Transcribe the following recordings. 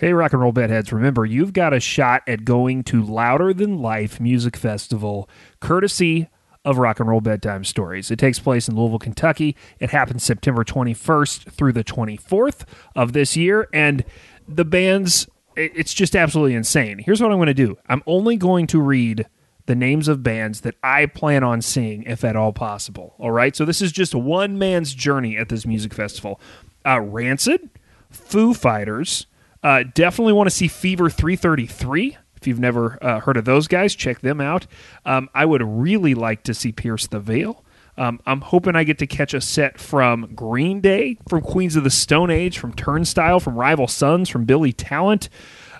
Hey, rock and roll bedheads, remember, you've got a shot at going to Louder Than Life Music Festival, courtesy of Rock and Roll Bedtime Stories. It takes place in Louisville, Kentucky. It happens September 21st through the 24th of this year. And the bands, it's just absolutely insane. Here's what I'm going to do I'm only going to read the names of bands that I plan on seeing, if at all possible. All right. So this is just one man's journey at this music festival. Uh, Rancid, Foo Fighters, uh, definitely want to see Fever 333. If you've never uh, heard of those guys, check them out. Um, I would really like to see Pierce the Veil. Um, I'm hoping I get to catch a set from Green Day, from Queens of the Stone Age, from Turnstile, from Rival Sons, from Billy Talent.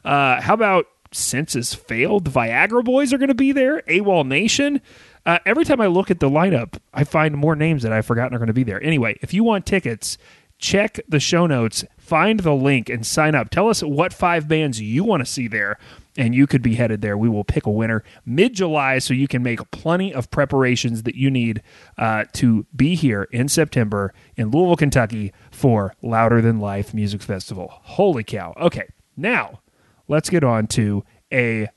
Uh, how about Senses Failed? The Viagra Boys are going to be there. AWOL Nation. Uh, every time I look at the lineup, I find more names that I've forgotten are going to be there. Anyway, if you want tickets, check the show notes, find the link, and sign up. Tell us what five bands you want to see there, and you could be headed there. We will pick a winner mid July so you can make plenty of preparations that you need uh, to be here in September in Louisville, Kentucky for Louder Than Life Music Festival. Holy cow. Okay, now let's get on to a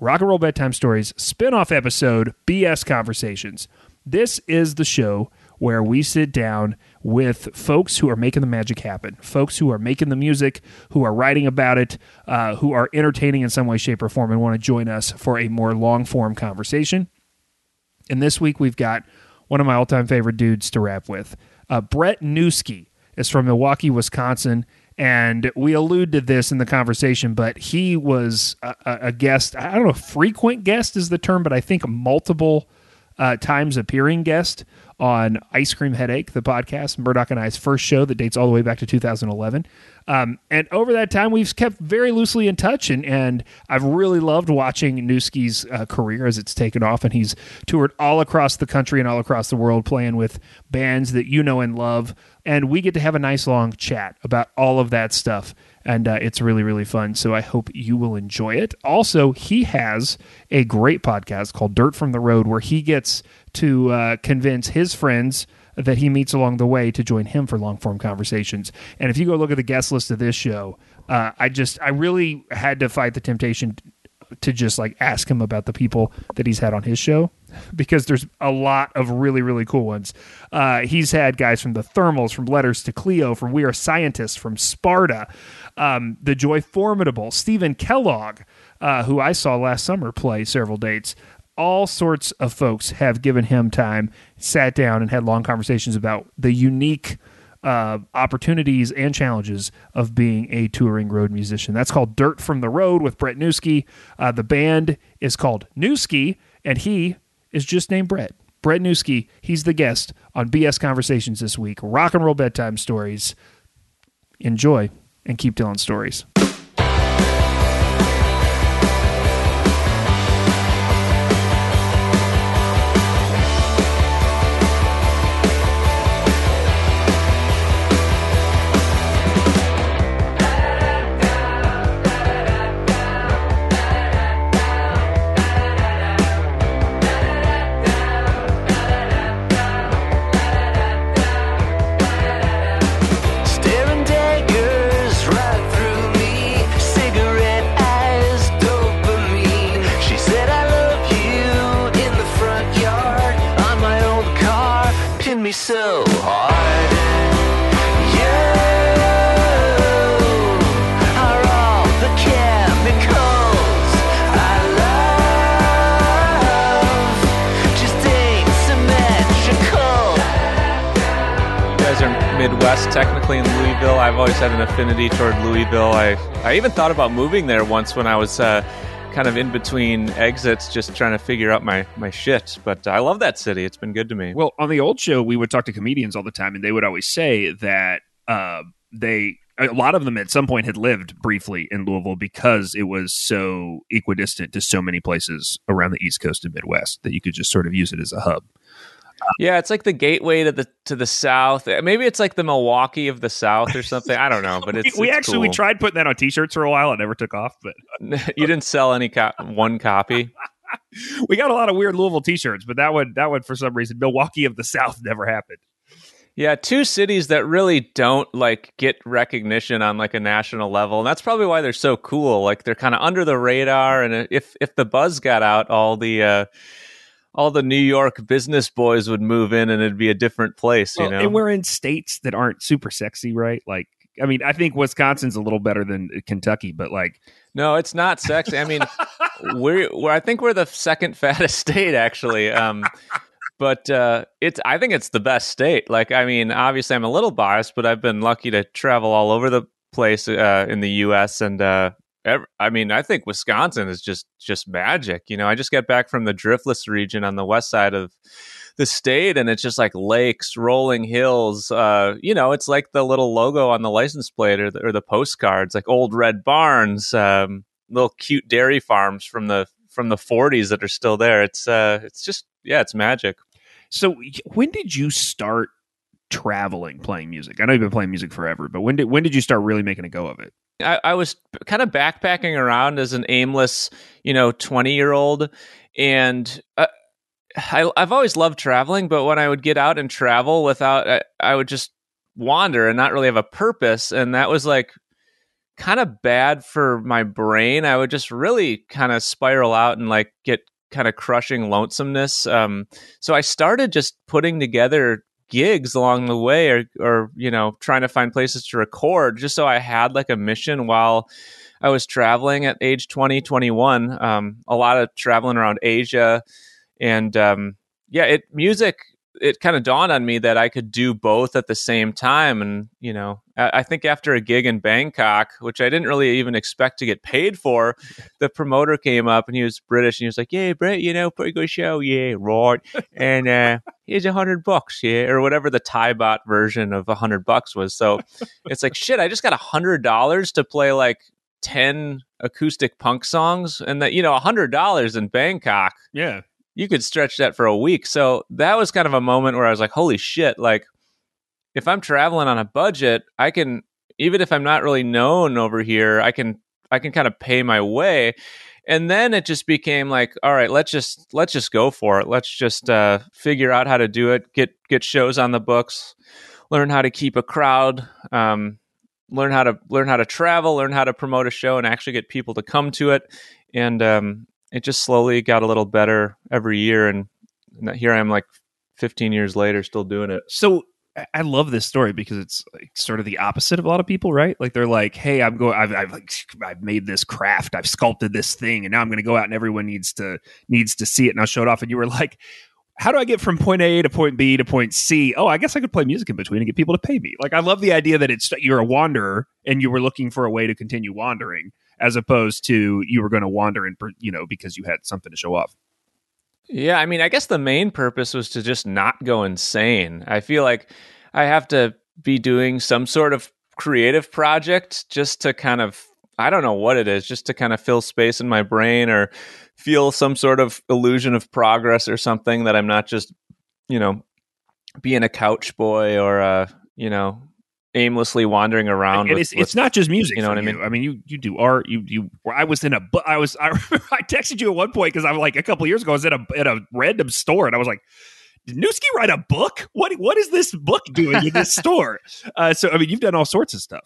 Rock and Roll Bedtime Stories spin off episode BS Conversations. This is the show where we sit down with folks who are making the magic happen, folks who are making the music, who are writing about it, uh, who are entertaining in some way, shape, or form, and want to join us for a more long form conversation. And this week we've got one of my all time favorite dudes to rap with. Uh, Brett Newski is from Milwaukee, Wisconsin. And we allude to this in the conversation, but he was a, a guest. I don't know, frequent guest is the term, but I think multiple uh, times appearing guest on Ice Cream Headache, the podcast, Murdoch and I's first show that dates all the way back to 2011. Um, and over that time, we've kept very loosely in touch, and, and I've really loved watching Newski's uh, career as it's taken off. And he's toured all across the country and all across the world, playing with bands that you know and love. And we get to have a nice long chat about all of that stuff and uh, it's really really fun. So i hope you will enjoy it. Also he has a great podcast called dirt from the road where he gets to uh, convince his friends that he meets along the way to join him for long form conversations. And if you go look at the guest list of this show, uh, I just I really had to fight the temptation to just like ask him about the people that he's had on his show because there's a lot of really really cool ones. Uh, he's had guys from the Thermals, from Letters to Cleo, from We Are Scientists, from Sparta, um, the Joy Formidable, Stephen Kellogg. Uh, who I saw last summer play several dates all sorts of folks have given him time, sat down, and had long conversations about the unique uh, opportunities and challenges of being a touring road musician. That's called Dirt from the Road with Brett Newski. Uh, the band is called Newski, and he is just named Brett. Brett Newski, he's the guest on BS Conversations this week. Rock and roll bedtime stories. Enjoy and keep telling stories. Midwest, technically in Louisville. I've always had an affinity toward Louisville. I, I even thought about moving there once when I was uh, kind of in between exits, just trying to figure out my, my shit. But I love that city. It's been good to me. Well, on the old show, we would talk to comedians all the time, and they would always say that uh, they a lot of them at some point had lived briefly in Louisville because it was so equidistant to so many places around the East Coast and Midwest that you could just sort of use it as a hub. Yeah, it's like the gateway to the to the south. Maybe it's like the Milwaukee of the South or something. I don't know, but it's we, it's actually cool. we tried putting that on T-shirts for a while. It never took off, but you didn't sell any co- one copy. we got a lot of weird Louisville T-shirts, but that one that one for some reason Milwaukee of the South never happened. Yeah, two cities that really don't like get recognition on like a national level, and that's probably why they're so cool. Like they're kind of under the radar, and if if the buzz got out, all the uh, all the New York business boys would move in, and it'd be a different place. You Well, know, and we're in states that aren't super sexy, right? Like, I mean, I think Wisconsin's a little better than Kentucky, but like, no, it's not sexy. I mean, we're, we're I think we're the second fattest state actually. Um, but uh, it's I think it's the best state. Like, I mean, obviously I'm a little biased, but I've been lucky to travel all over the place uh, in the U.S. and uh, I mean, I think Wisconsin is just just magic. You know, I just got back from the Driftless region on the west side of the state, and it's just like lakes, rolling hills. Uh, you know, it's like the little logo on the license plate or the, or the postcards, like old red barns, um, little cute dairy farms from the from the 40s that are still there. It's uh, it's just yeah, it's magic. so when did you start traveling playing music? I know you've been playing music forever, but when did when did you start really making a go of it? I, I was kind of backpacking around as an aimless, you know, 20 year old. And uh, I, I've always loved traveling, but when I would get out and travel without, I, I would just wander and not really have a purpose. And that was like kind of bad for my brain. I would just really kind of spiral out and like get kind of crushing lonesomeness. Um, so I started just putting together gigs along the way or or you know trying to find places to record just so I had like a mission while I was traveling at age 20 21 um, a lot of traveling around Asia and um, yeah it music it kind of dawned on me that I could do both at the same time and you know I, I think after a gig in Bangkok which I didn't really even expect to get paid for the promoter came up and he was British and he was like yeah Brett you know pretty good show yeah right and uh here's a hundred bucks, yeah, or whatever the Thai baht version of a hundred bucks was. So it's like shit. I just got a hundred dollars to play like ten acoustic punk songs, and that you know a hundred dollars in Bangkok, Yeah, you could stretch that for a week. So that was kind of a moment where I was like, holy shit, like if I'm traveling on a budget, I can even if I'm not really known over here, I can I can kind of pay my way. And then it just became like, all right, let's just let's just go for it. Let's just uh, figure out how to do it. Get get shows on the books. Learn how to keep a crowd. Um, learn how to learn how to travel. Learn how to promote a show and actually get people to come to it. And um, it just slowly got a little better every year. And, here I am, like 15 years later, still doing it. so I- I love this story because it's like sort of the opposite of a lot of people, right? Like they're like, "Hey, I'm going. I've, I've like, I've made this craft. I've sculpted this thing, and now I'm going to go out and everyone needs to needs to see it, and I'll show it off." And you were like, "How do I get from point A to point B to point C? Oh, I guess I could play music in between and get people to pay me." Like, I love the idea that it's you're a wanderer and you were looking for a way to continue wandering, as opposed to you were going to wander and you know because you had something to show off. Yeah, I mean, I guess the main purpose was to just not go insane. I feel like I have to be doing some sort of creative project just to kind of I don't know what it is, just to kind of fill space in my brain or feel some sort of illusion of progress or something that I'm not just, you know, being a couch boy or uh, you know, aimlessly wandering around. and with- it's, with- it's not just music. you know what I mean? I mean, you you do art. You you. I was in a. I was. I, remember I texted you at one point because I'm like a couple years ago. I was at a at a random store and I was like, "Did Newski write a book? What what is this book doing in this store?" Uh, so I mean, you've done all sorts of stuff.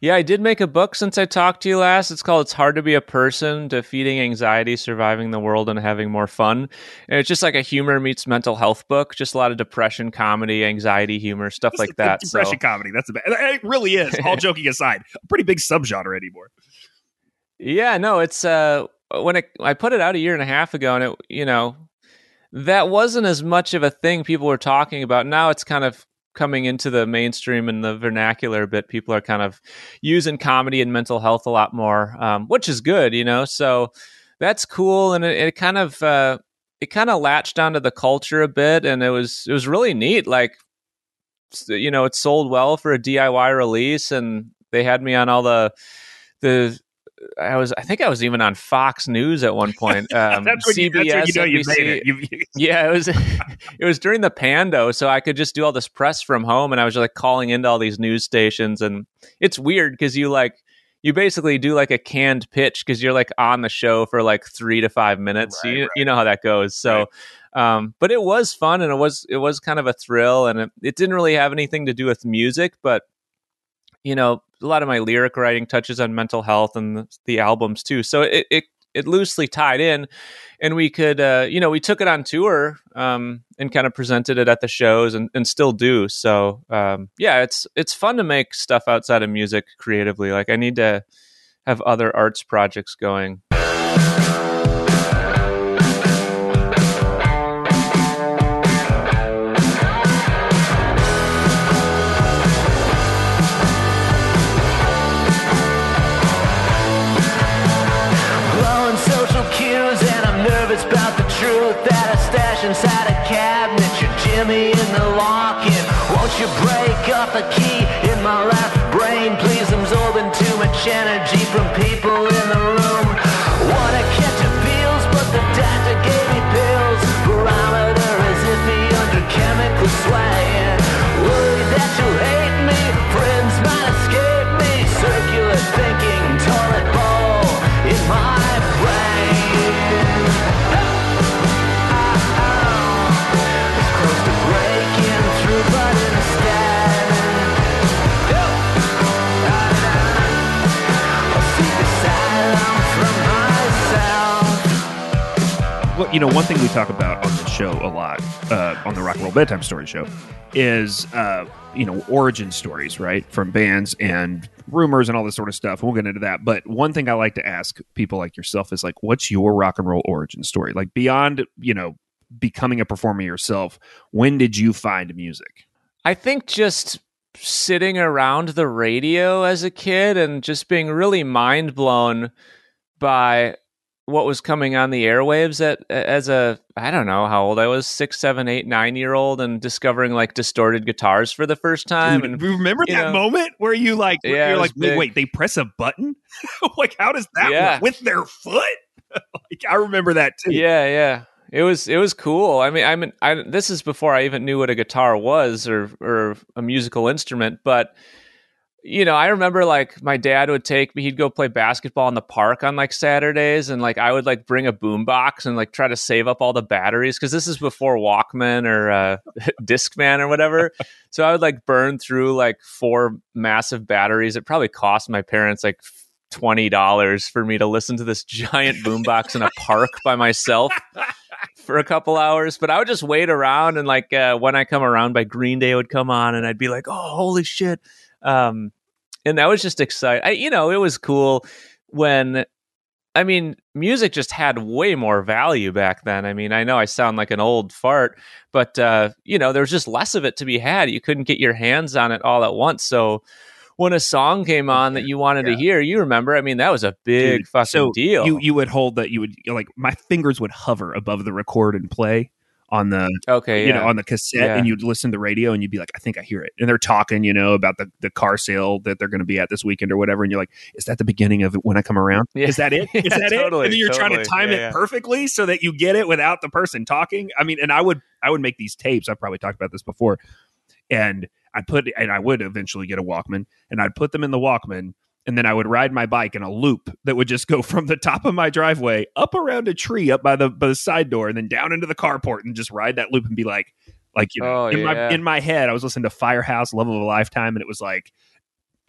Yeah, I did make a book since I talked to you last. It's called It's Hard to Be a Person Defeating Anxiety, Surviving the World, and Having More Fun. And it's just like a humor meets mental health book, just a lot of depression, comedy, anxiety, humor, stuff It's like that. So, Depression comedy. That's the best. It really is. All joking aside, a pretty big subgenre anymore. yeah, no, it's uh, when it, I put it out a year and a half ago, and it, you know, that wasn't as much of a thing people were talking about. Now it's kind of coming into the mainstream and the vernacular a bit. People are kind of using comedy and mental health a lot more, um, which is good, you know. So that's cool, and it, it kind of uh, it kind of latched onto the culture a bit, and it was it was really neat. Like, you know, it sold well for a DIY release, and they had me on all the the. I was, I think I was even on Fox News at one point. Um, that's when you, that's when you know you made it. You, you- Yeah, it was it was during the pando, so I could just do all this press from home, and I was just, like calling into all these news stations, and it's weird because you like you basically do like a canned pitch because you're like on the show for like three to five minutes. Right, you, right. you know how that goes. So, um, but it was fun and it was it was kind of a thrill, and it, it didn't really have anything to do with music, but you know, a lot of my lyric writing touches on mental health and the, the albums too. So it, it it loosely tied in, and we could, uh, you know, we took it on tour um, and kind of presented it at the shows, and, and still do. So um, yeah, it's it's fun to make stuff outside of music creatively. Like I need to have other arts projects going. Energy from people you know, one thing we talk about on the show a lot, uh, on the Rock and Roll Bedtime Story show, is uh, you know origin stories, right, from bands and rumors and all this sort of stuff. We'll get into that. But one thing I like to ask people like yourself is like, what's your rock and roll origin story? Like beyond, you know, becoming a performer yourself. When did you find music? I think just sitting around the radio as a kid and just being really mind blown by what was coming on the airwaves at as a I don't know how old I was six seven eight nine year old and discovering like distorted guitars for the first time and remember that know- moment where you like Yeah, you're like wait, wait they press a button? Like how does that Yeah. work? With their foot? Like i remember that too. Yeah yeah. It was it was cool. I mean I mean I this is before I even knew what a guitar was or or a musical instrument but you know, I remember like my dad would take me, he'd go play basketball in the park on like Saturdays, and like I would like bring a boombox and like try to save up all the batteries because this is before Walkman or uh, Discman or whatever. so I would like burn through like four massive batteries. It probably cost my parents like twenty dollars for me to listen to this giant boombox in a park by myself for a couple hours. But I would just wait around, and like uh, when I come around by Green Day would come on, and I'd be like, "Oh, holy shit!" Um, and that was just exciting. I, you know, it was cool when. I mean, music just had way more value back then. I mean, I know I sound like an old fart, but uh, you know, there was just less of it to be had. You couldn't get your hands on it all at once. So when a song came on that you wanted to hear, you remember, I mean, that was a big Dude, fucking so deal. you you would hold that you would like my fingers would hover above the record and play on the okay, you yeah. know on the cassette Yeah. and you'd listen to the radio and you'd be like i think i hear it. And they're talking you know about the, the car sale that they're going to be at this weekend or whatever and you're like is that the beginning of it when i come around? Yeah. is that it? Is that it? And then you're trying to time it perfectly so that you get it without the person talking. I mean and i would i would make these tapes i've probably talked about this before and i'd put and i would eventually get a walkman and i'd put them in the walkman and then I would ride my bike in a loop that would just go from the top of my driveway up around a tree up by the, by the side door and then down into the carport and just ride that loop and be like, like you know, Oh, in my in my head, I was listening to Firehouse, Love of a Lifetime, and it was like,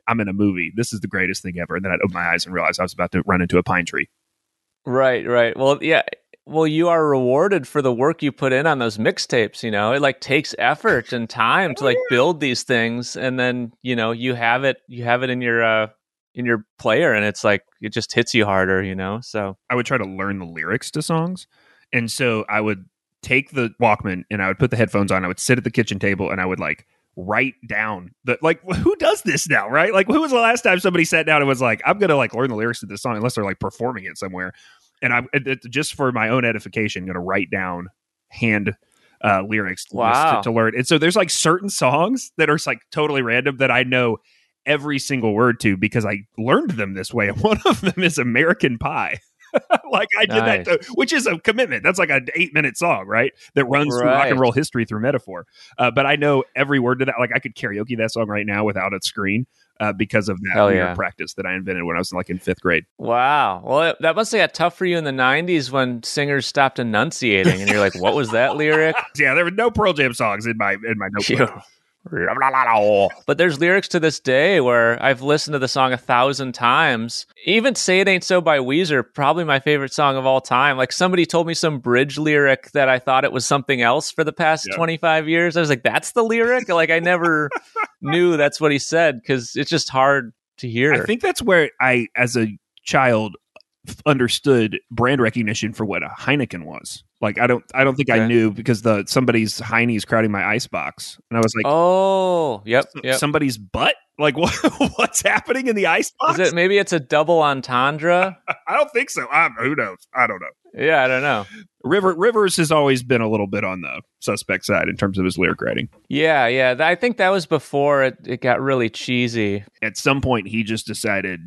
I'm in a movie. This is the greatest thing ever. And then I'd open my eyes and realize I was about to run into a pine tree. Right, right. Well, yeah. Well, you are rewarded for the work you put in on those mixtapes. You know, it like takes effort and time to like build these things, and then you know you have it, you have it in your uh in your player, and it's like it just hits you harder. You know, so I would try to learn the lyrics to songs. And so I would take the Walkman and I would put the headphones on. I would sit at the kitchen table and I would like write down the like who does this now, right? Like who was the last time somebody sat down and was like, I'm gonna like learn the lyrics to this song unless they're like performing it somewhere. And I'm just for my own edification, gonna write down hand uh lyrics Wow. to, to learn. And so there's like certain songs that are like totally random that I know every single word to because I learned them this way. One of them is American Pie. like I did Nice. that, to, which is a commitment. That's like an eight minute song, right? That runs through rock and roll history through metaphor. Uh, but I know every word to that. Like I could karaoke that song right now without a screen. uh, because of that Hell yeah. practice that I invented when I was like in fifth grade. Wow. Well, it- that must have got tough for you in the 90s when singers stopped enunciating and you're like, what was that lyric? Yeah, there were no Pearl Jam songs in my in my notebook. But there's lyrics to this day where I've listened to the song a thousand times. Even Say It Ain't So by Weezer, probably my favorite song of all time. Like somebody told me some bridge lyric that I thought it was something else for the past Yeah. 25 years. I was like, that's the lyric? Like I never knew that's what he said because it's just hard to hear. I think that's where I, as a child, understood brand recognition for what a Heineken was. Like I don't, I don't think I knew because the somebody's Heine's crowding my ice box, and I was like, oh, yep. yep. somebody's butt. Like what? What's happening in the ice box? Is it maybe it's a double entendre? I don't think so. Um, who knows? I don't know. Yeah, I don't know. River Rivers has always been a little bit on the suspect side in terms of his lyric writing. Yeah, yeah. I think that was before it, it got really cheesy. At some point, he just decided,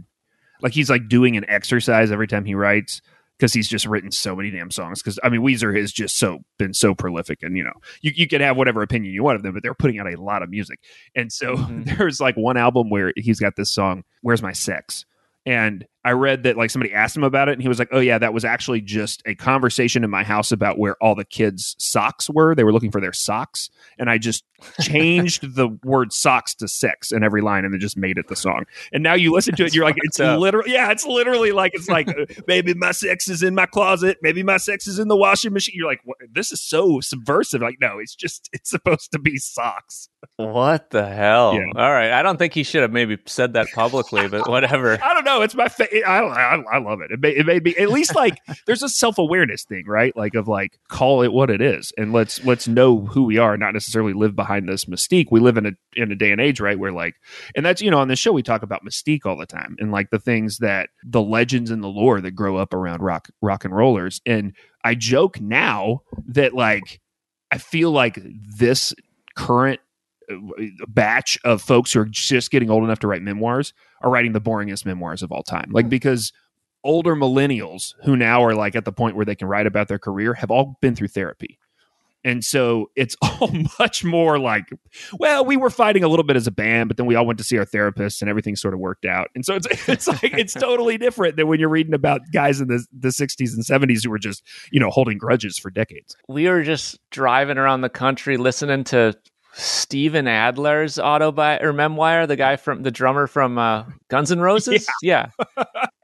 like he's like doing an exercise every time he writes because he's just written so many damn songs. Because I mean, Weezer has just so been so prolific, and you know, you you can have whatever opinion you want of them, but they're putting out a lot of music. And so Mhm. there's like one album where he's got this song, "Where's My Sex," and I read that like somebody asked him about it, and he was like, "Oh yeah, that was actually just a conversation in my house about where all the kids' socks were. They were looking for their socks, and I just changed the word socks to sex in every line, and then just made it the song. And now you listen to it, you're like, it's up. literally, yeah, it's literally like it's like uh, maybe my sex is in my closet, maybe my sex is in the washing machine. You're like, what? this is so subversive. Like, no, it's just it's supposed to be socks. What the hell? Yeah. All right. I don't think he should have maybe said that publicly, but whatever. I don't know. It's my fa- I, I I love it. It made, it made me at least like there's a self awareness thing, right? Like of like call it what it is, and let's let's know who we are, not necessarily live behind this mystique. We live in a in a day and age, right, where like, and that's you know on the show we talk about mystique all the time, and like the things that the legends and the lore that grow up around rock rock and rollers, and I joke now that like I feel like this current uh, batch of folks who are just getting old enough to write memoirs are writing the boringest memoirs of all time. Like hmm. because older millennials who now are like at the point where they can write about their career have all been through therapy. And so it's all much more like, well, we were fighting a little bit as a band, but then we all went to see our therapist and everything sort of worked out. And so it's it's like it's totally different than when you're reading about guys in the the 60s and 70s who were just, you know, holding grudges for decades. We were just driving around the country listening to Steven Adler's autobi or memoir, the guy from the drummer from uh, Guns N' Roses. Yeah.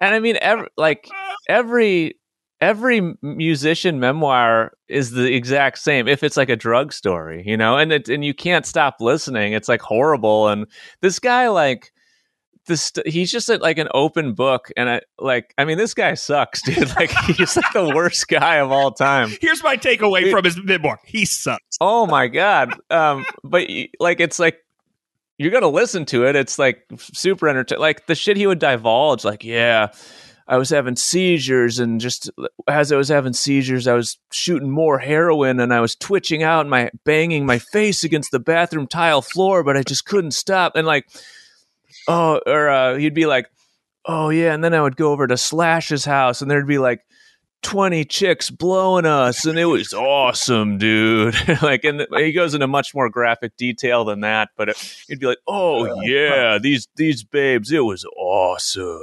and I mean, ev- like every every musician memoir is the exact same if it's like a drug story you know and it and you can't stop listening it's like horrible and this guy like this he's just a, like an open book and i like i mean this guy sucks dude like he's like the worst guy of all time Here's my takeaway from his memoir. He sucks. oh my god um but like it's like you're gonna listen to it it's like super entertaining like the shit he would divulge like yeah I was having seizures, and just as I was having seizures, I was shooting more heroin, and I was twitching out and my banging my face against the bathroom tile floor, but I just couldn't stop. And like, oh, or uh, he'd be like, oh yeah, and then I would go over to Slash's house, and there'd be like 20 chicks blowing us and it was awesome dude like and he goes into much more graphic detail than that but it, he'd be like oh yeah these these babes it was awesome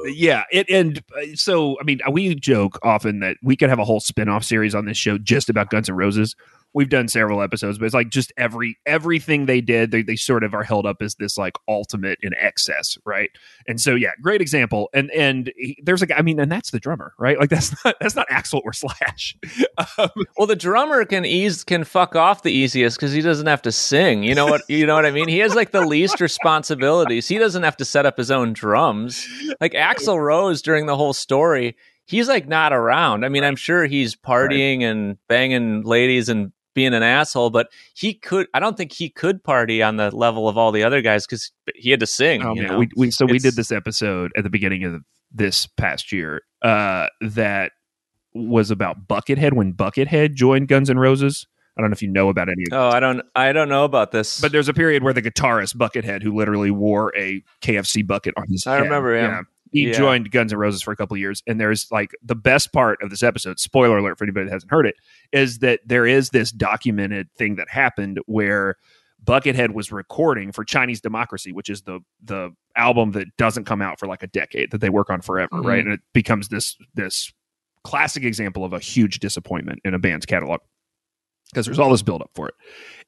Yeah, it and uh, so I mean we joke often that we could have a whole spin-off series on this show just about Guns and Roses. We've done several episodes, but it's like just every everything they did, they, they sort of are held up as this like ultimate in excess, right? And so yeah, great example. And and he, there's a guy, I mean, and that's the drummer, right? Like that's not that's not Axl or Slash. um, well the drummer can ease can fuck off the easiest because he doesn't have to sing you know what you know what i mean he has like the least responsibilities he doesn't have to set up his own drums like axl rose during the whole story he's like not around i mean i'm sure he's partying and banging ladies and being an asshole but he could i don't think he could party on the level of all the other guys because he had to sing Oh you man, know? we, we so we did this episode at the beginning of this past year uh, that was about Buckethead when Buckethead joined Guns N' Roses. I don't know if you know about any of oh i don't i don't know about this but there's a period where the guitarist Buckethead, who literally wore a KFC bucket on his I head, remember him. He Yeah. joined Guns N' Roses for a couple of years. And there's like the best part of this episode, spoiler alert for anybody that hasn't heard it, is that there is this documented thing that happened where Buckethead was recording for Chinese Democracy, which is the the album that doesn't come out for like a decade that they work on forever, Mhm. right? And it becomes this this classic example of a huge disappointment in a band's catalog because there's all this buildup for it.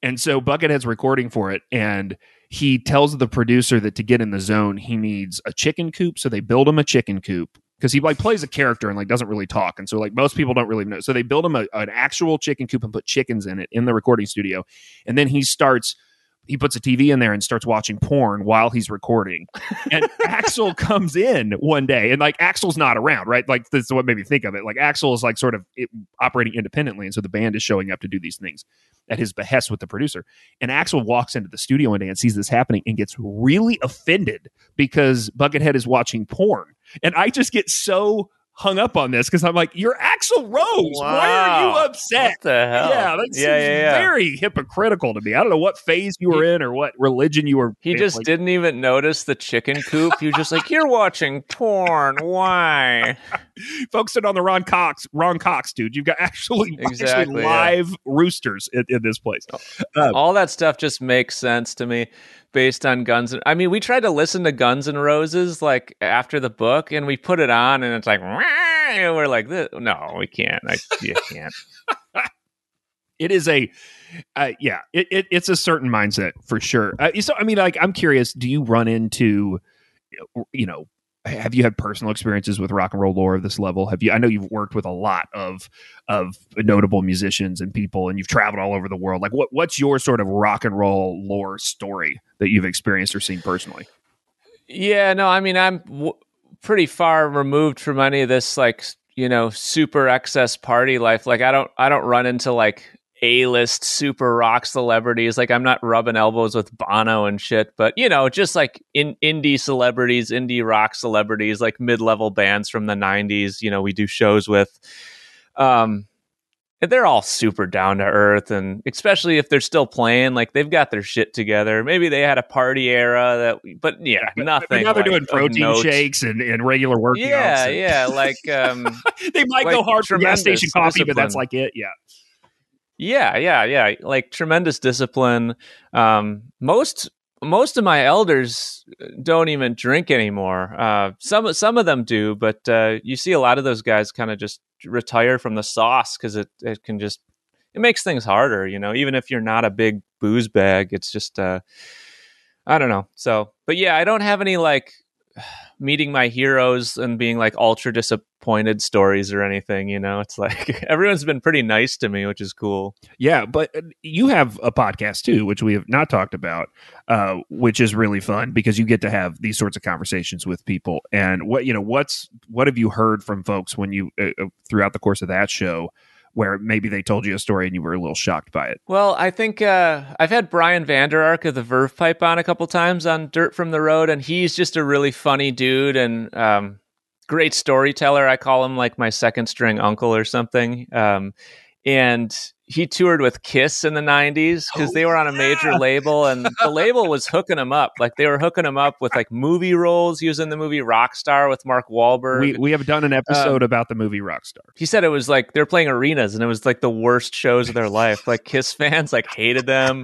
And so Buckethead's recording for it, and he tells the producer that to get in the zone, he needs a chicken coop. So they build him a chicken coop because he like plays a character and like doesn't really talk. And so like most people don't really know. So they build him a, an actual chicken coop and put chickens in it in the recording studio. And then he starts he puts a TV in there and starts watching porn while he's recording. And Axl comes in one day, and like Axl's not around, right? Like this is what made me think of it. Like Axl is like sort of operating independently, and so the band is showing up to do these things at his behest with the producer. And Axl walks into the studio one day and sees this happening and gets really offended because Buckethead is watching porn. And I just get so hung up on this because I'm like, you're Axl Rose. Why are you upset? What the hell? Yeah, that seems yeah, yeah, yeah. very hypocritical to me. I don't know what phase you were in or what religion you were. He in. just Like, didn't even notice the chicken coop. He was just like, "You're watching porn. Why?" focusing on the Ron Cox, Ron Cox, dude. You've got actually, actually Exactly, yeah. live roosters in, in this place. All that stuff just makes sense to me based on Guns. I mean, we tried to listen to Guns and Roses like after the book, and we put it on, and it's like, and we're like, "This- "No, we can't. I, you can't." It is a, uh, yeah, it, it it's a certain mindset for sure. Uh, so, I mean, like, I'm curious. Do you run into, you know, have you had personal experiences with rock and roll lore of this level? Have you? I know you've worked with a lot of of notable musicians and people, and you've traveled all over the world. Like, what what's your sort of rock and roll lore story that you've experienced or seen personally? Yeah, no, I mean, I'm w- pretty far removed from any of this, like you know, super excess party life. Like, I don't, I don't run into like A-list super rock celebrities. Like, I'm not rubbing elbows with Bono and shit. But you know, just like in indie celebrities, indie rock celebrities, like mid-level bands from the '90s. You know, we do shows with. Um, and they're all super down to earth, and especially if they're still playing, like they've got their shit together. Maybe they had a party era that, but yeah, nothing. But now they're like, doing protein shakes and, and regular workouts. Yeah, and- yeah, like um, they might Like, go hard for gas station coffee, but that's like it. Yeah. Yeah, yeah, yeah, like tremendous discipline. Um, most most of my elders don't even drink anymore. Uh, some some of them do, but uh, you see a lot of those guys kind of just retire from the sauce because it it can just it makes things harder. You know, even if you're not a big booze bag, it's just uh, I don't know. So, but yeah, I don't have any like meeting my heroes and being like ultra disappointed stories or anything. You know, it's like everyone's been pretty nice to me, which is cool. Yeah, but uh, you have a podcast too, which we have not talked about, uh, which is really fun because you get to have these sorts of conversations with people. And what you know, what's what have you heard from folks when you uh, uh, throughout the course of that show, where maybe they told you a story and you were a little shocked by it? Well, I think uh, I've had Brian Vander Ark of the Verve Pipe on a couple times on Dirt from the Road, and he's just a really funny dude and um, great storyteller. I call him like my second string uncle or something. Um, and he toured with Kiss in the 90s because Oh, they were on a major yeah. label, and the label was hooking him up. Like they were hooking him up with like movie roles. He was in the movie Rockstar with Mark Wahlberg. We we have done an episode um, about the movie Rockstar. he said it was like they were playing arenas and it was like the worst shows of their life. Like Kiss fans like hated them.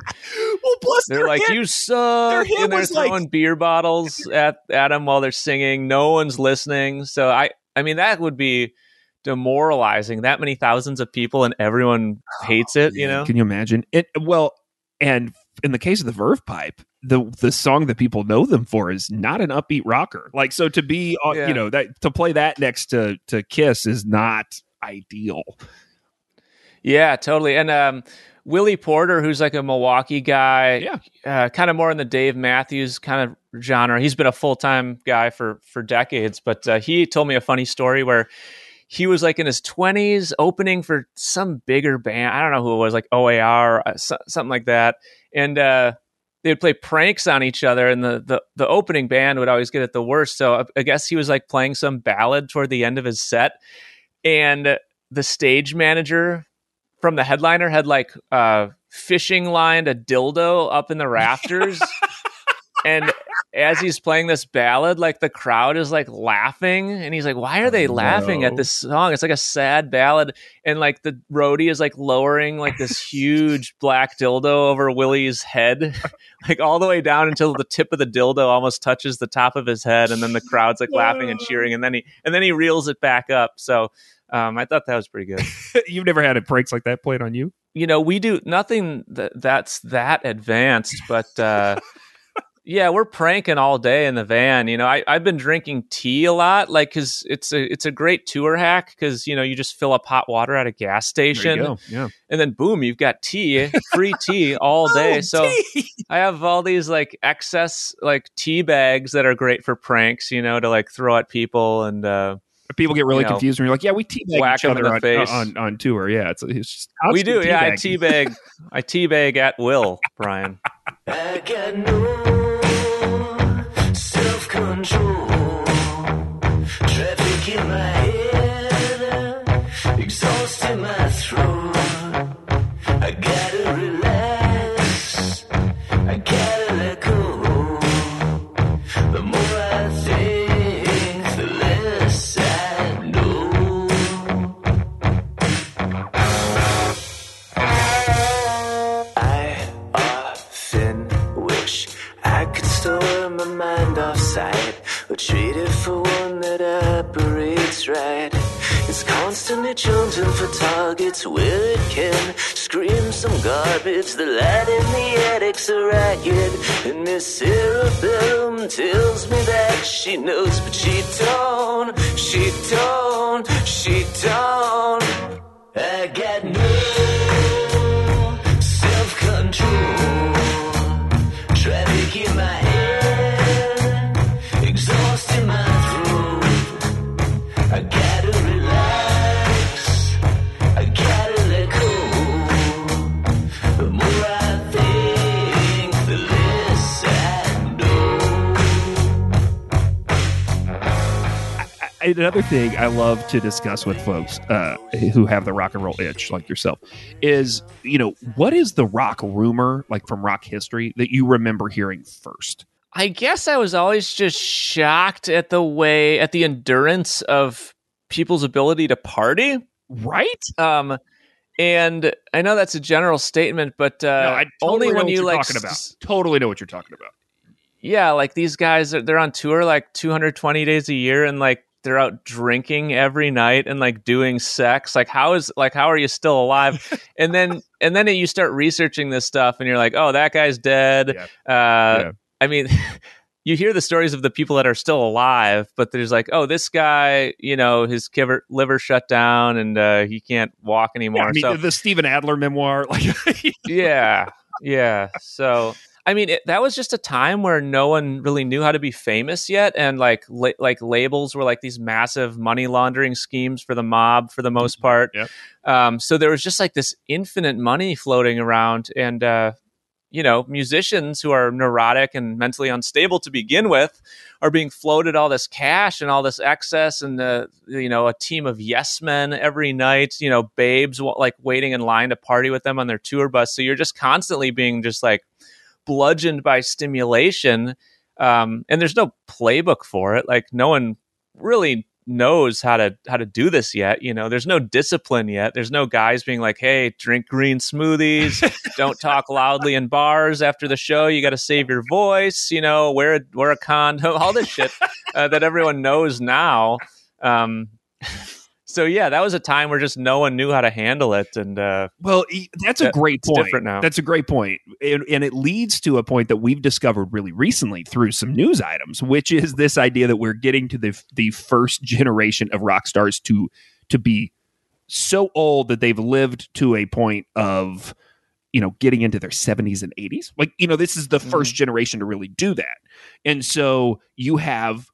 Well, plus They're like, you suck, hit and they're was like- throwing beer bottles at at them while they're singing. No one's listening. So I, I mean, that would be demoralizing. That many thousands of people and everyone hates it. You know, Can you imagine it? Well, and in the case of the Verve Pipe, the the song that people know them for is not an upbeat rocker. Like so, to be uh, Yeah. you know that to play that next to to Kiss is not ideal. yeah, totally. And um, Willie Porter, who's like a Milwaukee guy, Yeah. uh, kind of more in the Dave Matthews kind of genre. He's been a full time guy for for decades, but uh, he told me a funny story where he was like in his twenties, opening for some bigger band. I don't know who it was, like OAR, uh, so- something like that, and uh, they would play pranks on each other, and the, the the opening band would always get it the worst. So I, I guess he was like playing some ballad toward the end of his set, and the stage manager from the headliner had like uh fishing lined a dildo up in the rafters and as he's playing this ballad, like the crowd is like laughing, and he's like, "Why are they laughing at this song? It's like a sad ballad." And like the roadie is like lowering like this huge black dildo over Willie's head, like all the way down until the tip of the dildo almost touches the top of his head, and then the crowd's like laughing and cheering, and then he and then he reels it back up. So. Um, I thought that was pretty good. You've never had a pranks like that played on you? you know, we do nothing that that's that advanced, but uh, yeah, we're pranking all day in the van. You know, I, I've been drinking tea a lot, like because it's a it's a great tour hack because you know you just fill up hot water at a gas station, Yeah. and then boom, you've got tea, free tea all day. Oh, so I have all these like excess like tea bags that are great for pranks, you know, to like throw at people and. uh People get really You know, confused when you're like, "Yeah, we teabag whack each 'em in other on, on on tour." Yeah, it's, it's just we do, yeah. I teabagging. teabag, I teabag at will, Brian. Control. Traffic in my head, knows, but she another thing I love to discuss with folks uh, who have the rock and roll itch, like yourself, is you know what is the rock rumor like from rock history that you remember hearing first? I guess I was always just shocked at the way at the endurance of people's ability to party. Right? Um and I know that's a general statement, but uh, no, I totally only when you like talking about. Totally know what you're talking about. yeah, like these guys they're on tour like 220 days a year and like they're out drinking every night and like doing sex. Like how is like how are you still alive? and then and then you start researching this stuff and you're like, "Oh, that guy's dead." Yeah. Uh Yeah. I mean, you hear the stories of the people that are still alive, but there's like, "Oh, this guy, you know, his kiver, liver shut down and uh he can't walk anymore." Yeah, I mean, so the Steven Adler memoir, like yeah yeah so i mean it, that was just a time where no one really knew how to be famous yet and like la- like labels were like these massive money laundering schemes for the mob for the most part. Yep. um, so there was just like this infinite money floating around and uh, you know musicians who are neurotic and mentally unstable to begin with are being floated all this cash and all this excess and uh, you know a team of yes men every night you know babes like waiting in line to party with them on their tour bus. So you're just constantly being just like bludgeoned by stimulation um, and there's no playbook for it. Like no one really knows how to how to do this yet you know? There's no discipline yet. There's no guys being like hey drink green smoothies. Don't talk loudly in bars after the show. You got to save your voice you know? Wear a wear a condom. All this shit uh, that everyone knows now um so yeah that was a time where just no one knew how to handle it and uh Well, that's a great it's point. different now. That's a great. And, and it leads to a point that we've discovered really recently through some news items, which is this idea that we're getting to the the first generation of rock stars to to be so old that they've lived to a point of you know getting into their 70s and 80s like you know this is the Mm-hmm. first generation to really do that and so you have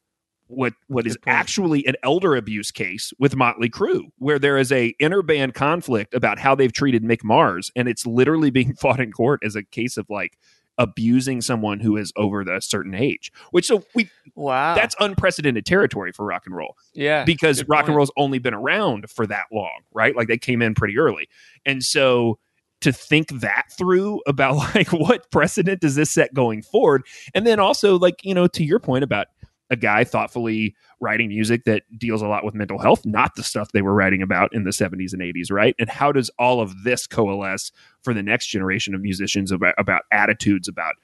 what what is actually an elder abuse case with Motley Crue, where there is a inner band conflict about how they've treated Mick Mars, and it's literally being fought in court as a case of like abusing someone who is over the certain age. Which so we wow that's unprecedented territory for rock and roll yeah because rock point. and roll's only been around for that long, right? Like they came in pretty early. And so to think that through about like what precedent does this set going forward and then also like you know to your point about a guy thoughtfully writing music that deals a lot with mental health not the stuff they were writing about in the 70s and 80s right? And how does all of this coalesce for the next generation of musicians about, about attitudes about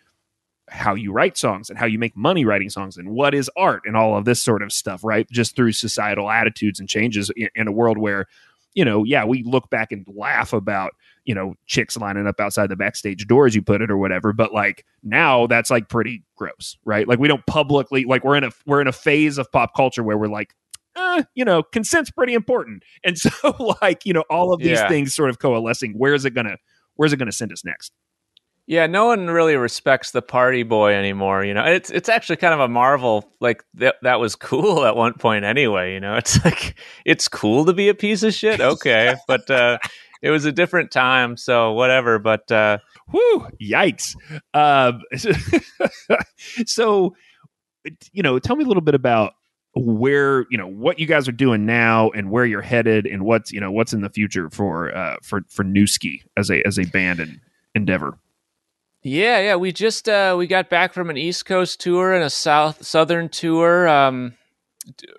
how you write songs and how you make money writing songs and what is art and all of this sort of stuff right? Just through societal attitudes and changes in, in a world where you know yeah we look back and laugh about you know chicks lining up outside the backstage door as you put it or whatever but like now that's like pretty gross right like we don't publicly like we're in a we're in a phase of pop culture where we're like eh, you know consent's pretty important and so like you know all of these Yeah. things sort of coalescing where's it gonna where's it gonna send us next Yeah, no one really respects the party boy anymore. You know, it's it's actually kind of a marvel. Like that that was cool at one point anyway. You know, it's like it's cool to be a piece of shit. Okay, but uh, it was a different time, so whatever. But uh, Whew, yikes. Um, so, you know, tell me a little bit about where, you know, what you guys are doing now and where you're headed and what's, you know, what's in the future for, uh, for, for Newski as a, as a band and endeavor. Yeah, yeah. We just uh, we got back from an East Coast tour and a South Southern tour, um,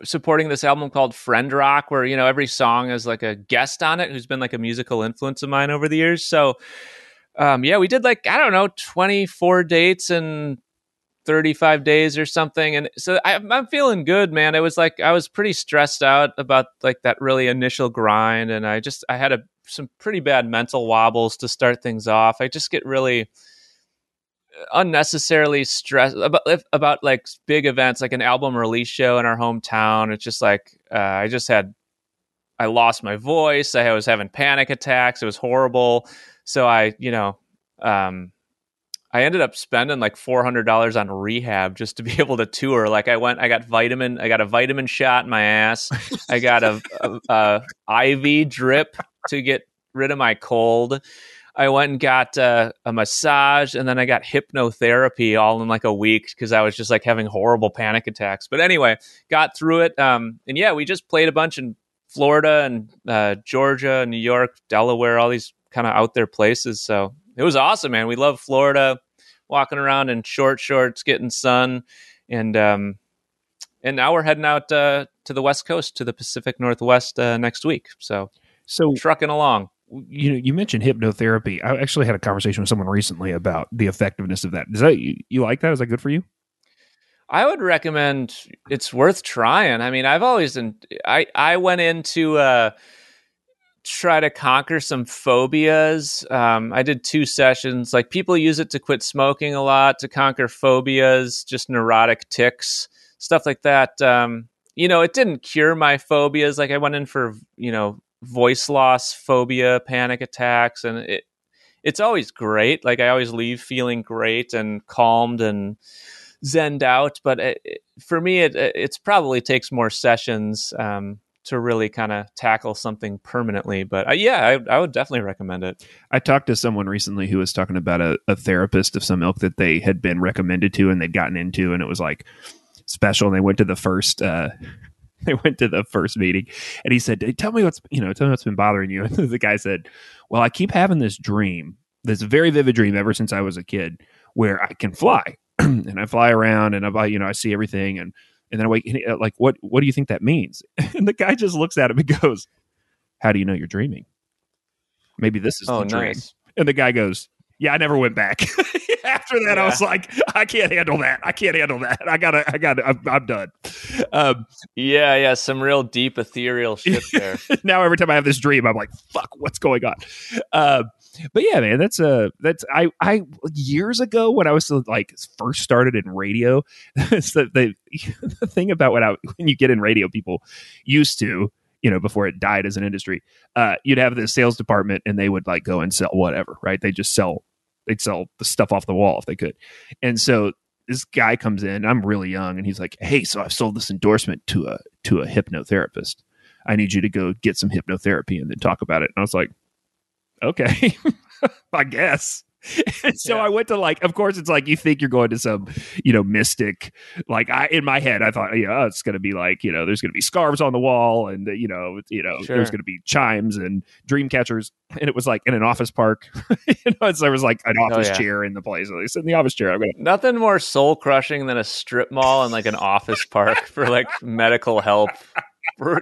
supporting this album called Friend Rock, where you know every song has like a guest on it who's been like a musical influence of mine over the years. So, um, yeah, we did like I don't know twenty four dates and thirty five days or something, and so I, I'm feeling good, man. It was like I was pretty stressed out about like that really initial grind, and I just I had a some pretty bad mental wobbles to start things off. I just get really unnecessarily stressed about about like big events like an album release show in our hometown it's just like uh, i just had i lost my voice i was having panic attacks it was horrible. So i you know um i ended up spending like $400 on rehab just to be able to tour. Like i went i got vitamin i got a vitamin shot in my ass. I got a, a, a iv drip to get rid of my cold I went and got uh, a massage and then I got hypnotherapy all in like a week because I was just like having horrible panic attacks. But anyway, got through it. Um, and yeah, we just played a bunch in Florida and uh, Georgia, New York, Delaware, all these kind of out there places. So it was awesome, man. We love Florida, walking around in short shorts, getting sun, and um, and now we're heading out uh, to the West Coast to the Pacific Northwest uh, next week. So So trucking along. You know, you mentioned hypnotherapy. I actually had a conversation with someone recently about the effectiveness of that. Is that you, you like that? Is that good for you? I would recommend it's worth trying. I mean, I've always been, I I went into uh try to conquer some phobias. Um, I did two sessions. Like people use it to quit smoking a lot, to conquer phobias, just neurotic ticks, stuff like that. Um, you know, it didn't cure my phobias. Like I went in for you know voice loss phobia, panic attacks, and it it's always great. Like I always leave feeling great and calmed and zenned out. But it- for me, it it's probably takes more sessions um, to really kind of tackle something permanently. But uh, yeah, I, I would definitely recommend it. I talked to someone recently who was talking about a, a therapist of some ilk that they had been recommended to and they'd gotten into, and it was like special. And they went to the first, uh, they went to the first meeting, and he said, hey, "Tell me what's you know, tell me what's been bothering you." And the guy said, "Well, I keep having this dream, this very vivid dream ever since I was a kid, where I can fly, and I fly around, and I you know I see everything, and and then I wake, and uh, like, what what do you think that means?" And the guy just looks at him and goes, "How do you know you're dreaming?" Maybe this is Oh, the dream. And the guy goes, Yeah, I never went back. After that, I was like, I can't handle that. I can't handle that. I gotta, I gotta, I'm, I'm done. Um, Yeah, yeah, some real deep ethereal shit there. now every time I have this dream, I'm like, fuck, what's going on? Um, but yeah, man, that's uh that's I I years ago when I was like first started in radio, it's the, the the thing about when I when you get in radio, people used to you know before it died as an industry, uh, you'd have the sales department and they would like go and sell whatever, right? They just sell they'd sell the stuff off the wall if they could, and so this guy comes in. I'm really young, and he's like, "Hey, so I've sold this endorsement to a to a hypnotherapist. I need you to go get some hypnotherapy and then talk about it." And I was like, "Okay, I guess." And so Yeah. I went to like, of course, it's like you think you're going to some, you know, mystic. Like I, in my head, I thought, you oh, know, it's going to be like, you know, there's going to be scarves on the wall, and you know, you know, Sure. there's going to be chimes and dream catchers, and it was like in an office park. you know, so there was like an oh, office Oh, yeah. chair in the place. At least in the office chair, I'm gonna. Nothing more soul crushing than a strip mall and like an office park for like medical help.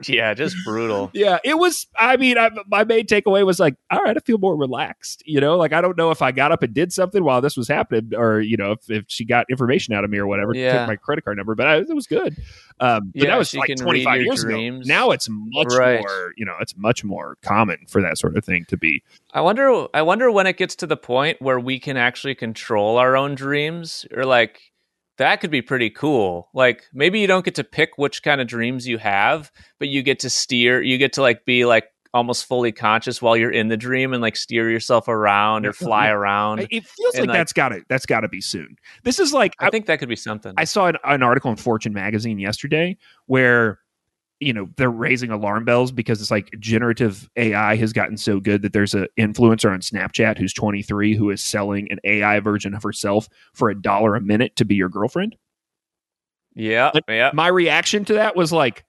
Yeah, just brutal. Yeah, it was. I mean, I, my main takeaway was like, all right, I feel more relaxed. You know, like I don't know if I got up and did something while this was happening, or you know, if, if she got information out of me or whatever, Yeah. took my credit card number, but I, it was good. Um, but Yeah, that was she like 25 years dreams. ago. Now it's much Right. more. You know, it's much more common for that sort of thing to be. I wonder I wonder when it gets to the point where we can actually control our own dreams or like that could be pretty cool. Like maybe you don't get to pick which kind of dreams you have, but you get to steer, you get to like be like almost fully conscious while you're in the dream and like steer yourself around or fly around. It feels and, like like- that's got to that's got to be soon. This is like I think that could be something. I saw an, an article in Fortune magazine yesterday where you know they're raising alarm bells because it's like generative AI has gotten so good that there's an influencer on Snapchat who's 23 who is selling an AI version of herself for a dollar a minute to be your girlfriend. yeah, yeah. My reaction to that was like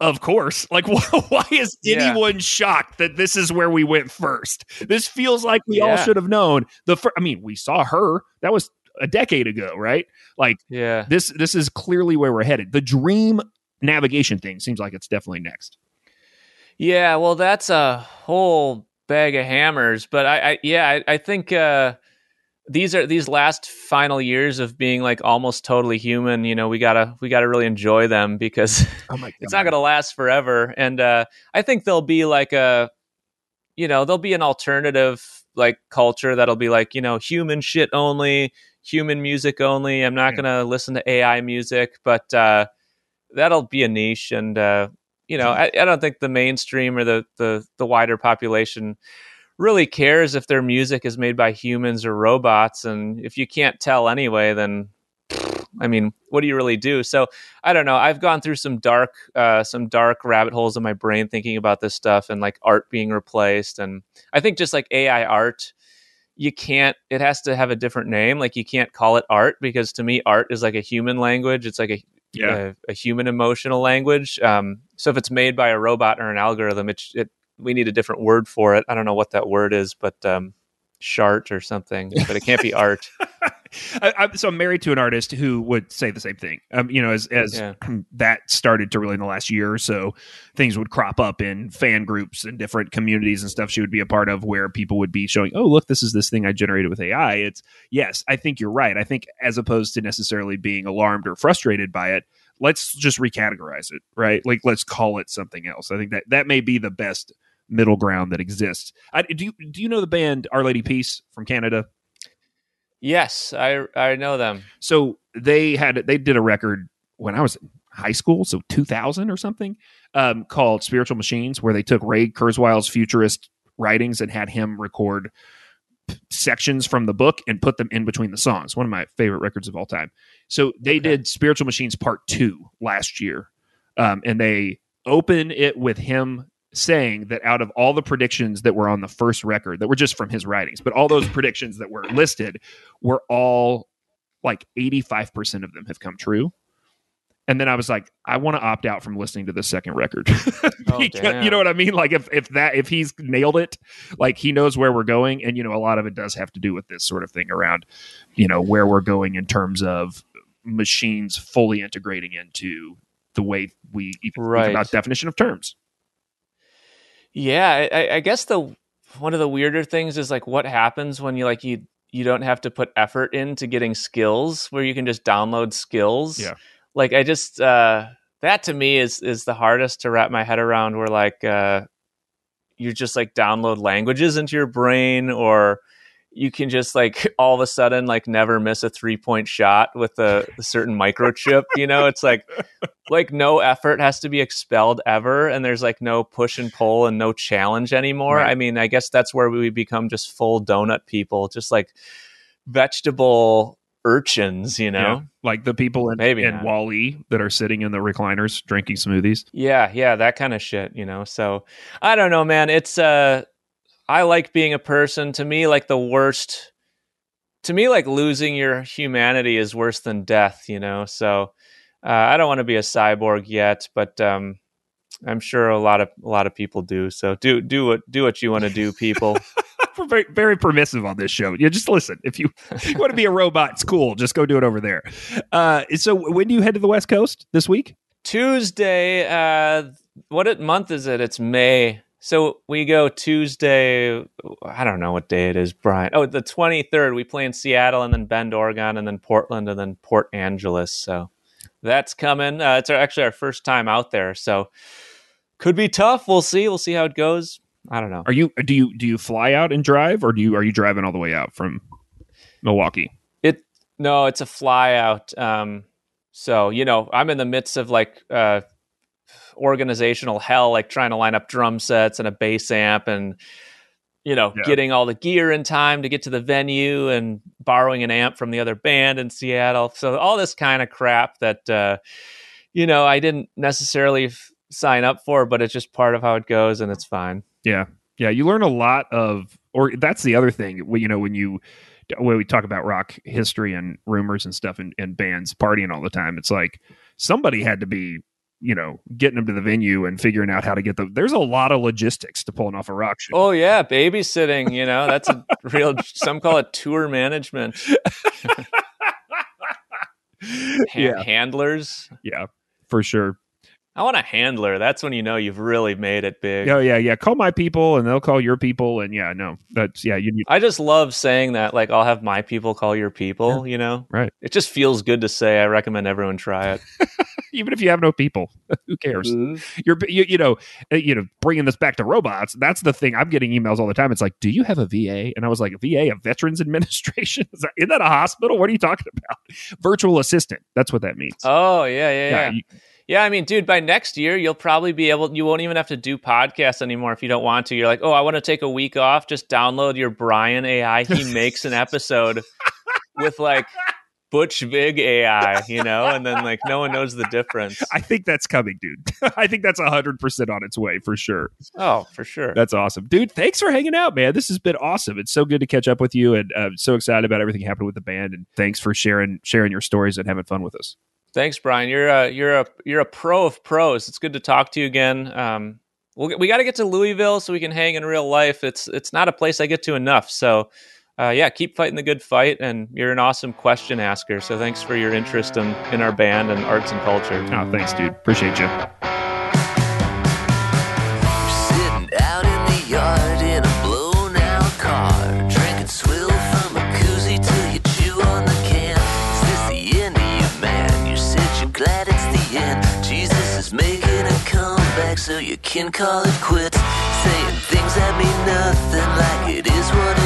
of course. Like, why is Yeah. anyone shocked that this is where we went first? This feels like we all should have known. The fir- I mean, we saw her. That was a decade ago, right? Like, Yeah. this this is clearly where we're headed. The dream navigation thing seems like it's definitely next. Yeah, well, that's a whole bag of hammers. But I, I yeah, I, I think uh, these are these last final years of being like almost totally human. You know, we gotta we gotta really enjoy them because Oh my god. it's not gonna last forever. And uh, I think there'll be like a, you know, there'll be an alternative like culture that'll be like you know human shit only, human music only. I'm not Yeah. gonna listen to AI music, but uh, that'll be a niche and. Uh, you know, I, I don't think the mainstream or the, the the wider population really cares if their music is made by humans or robots. And if you can't tell anyway, then I mean, what do you really do? So I don't know. I've gone through some dark, uh, some dark rabbit holes in my brain thinking about this stuff and like art being replaced. And I think just like AI art, you can't. It has to have a different name. Like you can't call it art because to me, art is like a human language. It's like a Yeah. a, a human emotional language. Um, so if it's made by a robot or an algorithm, it, it we need a different word for it. I don't know what that word is, but um, shart or something. But it can't be art. I, I, so I'm married to an artist who would say the same thing. Um, you know, as as Yeah. that started to really in the last year or so, things would crop up in fan groups and different communities and stuff she would be a part of, where people would be showing, "Oh, look, this is this thing I generated with AI." It's yes, I think you're right. I think as opposed to necessarily being alarmed or frustrated by it, let's just recategorize it, right? Like let's call it something else. I think that that may be the best middle ground that exists. I, do you do you know the band Our Lady Peace from Canada? Yes, I I know them. So they had they did a record when I was in high school, so 2000 or something, um, called Spiritual Machines, where they took Ray Kurzweil's futurist writings and had him record p- sections from the book and put them in between the songs. One of my favorite records of all time. So they Okay. did Spiritual Machines Part Two last year, um, and they open it with him saying that out of all the predictions that were on the first record that were just from his writings, but all those predictions that were listed were all like 85% of them have come true. And then I was like, I want to opt out from listening to the second record. Oh, Because- damn. you know what I mean? Like if if that if he's nailed it, like he knows where we're going. And you know, a lot of it does have to do with this sort of thing around, you know, where we're going in terms of machines fully integrating into the way we even think Right. about definition of terms. Yeah, I- I, guess the one of the weirder things is like what happens when you like you you don't have to put effort into getting skills where you can just download skills. Yeah. Like I just uh that to me is is the hardest to wrap my head around where like uh you just like download languages into your brain or you can just like all of a sudden like never miss a three point shot with a, a certain microchip you know it's like like no effort has to be expelled ever and there's like no push and pull and no challenge anymore Right. i mean i guess that's where we become just full donut people just like vegetable urchins you know Yeah. Like the people in, Maybe in not. Wall-E that are sitting in the recliners drinking smoothies. Yeah, yeah, that kind of shit, you know. So I don't know, man. It's uh I like being a person. To me, like the worst to me, like losing your humanity is worse than death. You know, so uh, I don't want to be a cyborg yet, but um, I'm sure a lot of a lot of people do. So do do what do what you want to do, people. We're very, very permissive on this show. You just listen. If you, if you want to be a robot, it's cool. Just go do it over there. Uh, so when do you head to the West Coast this week? Tuesday. Uh, what month is it? It's May. So we go Tuesday. I don't know what day it is, Brian. Oh, the 23rd. We play in Seattle and then Bend, Oregon, and then Portland and then Port Angeles. So that's coming. Uh, it's our, actually our first time out there. So could be tough. We'll see. We'll see how it goes. I don't know. Are you do you do you fly out and drive, or do you are you driving all the way out from Milwaukee? It no, it's a fly out. Um, so you know, I'm in the midst of like uh, organizational hell, like trying to line up drum sets and a bass amp, and you know, Yeah. getting all the gear in time to get to the venue, and borrowing an amp from the other band in Seattle. So all this kind of crap that uh, you know I didn't necessarily f- sign up for, but it's just part of how it goes, and it's fine. Yeah, yeah. You learn a lot of, or that's the other thing. You know, when you when we talk about rock history and rumors and stuff, and, and bands partying all the time, it's like somebody had to be, you know, getting them to the venue and figuring out how to get them. There's a lot of logistics to pulling off a rock show. Oh yeah, babysitting. You know, that's a real. Some call it tour management. Ha- yeah, handlers. yeah, for sure. I want a handler. That's when you know you've really made it big. Oh yeah, yeah. Call my people, and they'll call your people, and yeah, no, that's yeah. You need I just love saying that. Like, I'll have my people call your people. You know, right. it just feels good to say. I recommend everyone try it. Even if you have no people, who cares? you're you, you know uh, you know bringing this back to robots that's the thing i'm getting emails all the time it's like do you have a va and i was like a va a veterans administration is that, isn't that a hospital what are you talking about virtual assistant that's what that means Oh yeah, yeah, yeah. you- Yeah, I mean, dude, by next year you'll probably be able. You won't even have to do podcasts anymore if you don't want to. You're like, oh, I want to take a week off. Just download your Brian AI. He makes an episode with like Butch Vig AI, you know, and then like no one knows the difference. i think that's coming dude i think that's 100% on its way for sure Oh, for sure. that's awesome dude thanks for hanging out man this has been awesome it's so good to catch up with you and uh, so excited about everything happening with the band and thanks for sharing sharing your stories and having fun with us Thanks, Brian. You're a you're a you're a pro of pros. It's good to talk to you again. Um, we'll, we got to get to Louisville so we can hang in real life. It's it's not a place I get to enough. So, uh, yeah, keep fighting the good fight. And you're an awesome question asker. So thanks for your interest in in our band and arts and culture. oh thanks dude appreciate you you can call it quits. Saying things that mean nothing like it is what it is.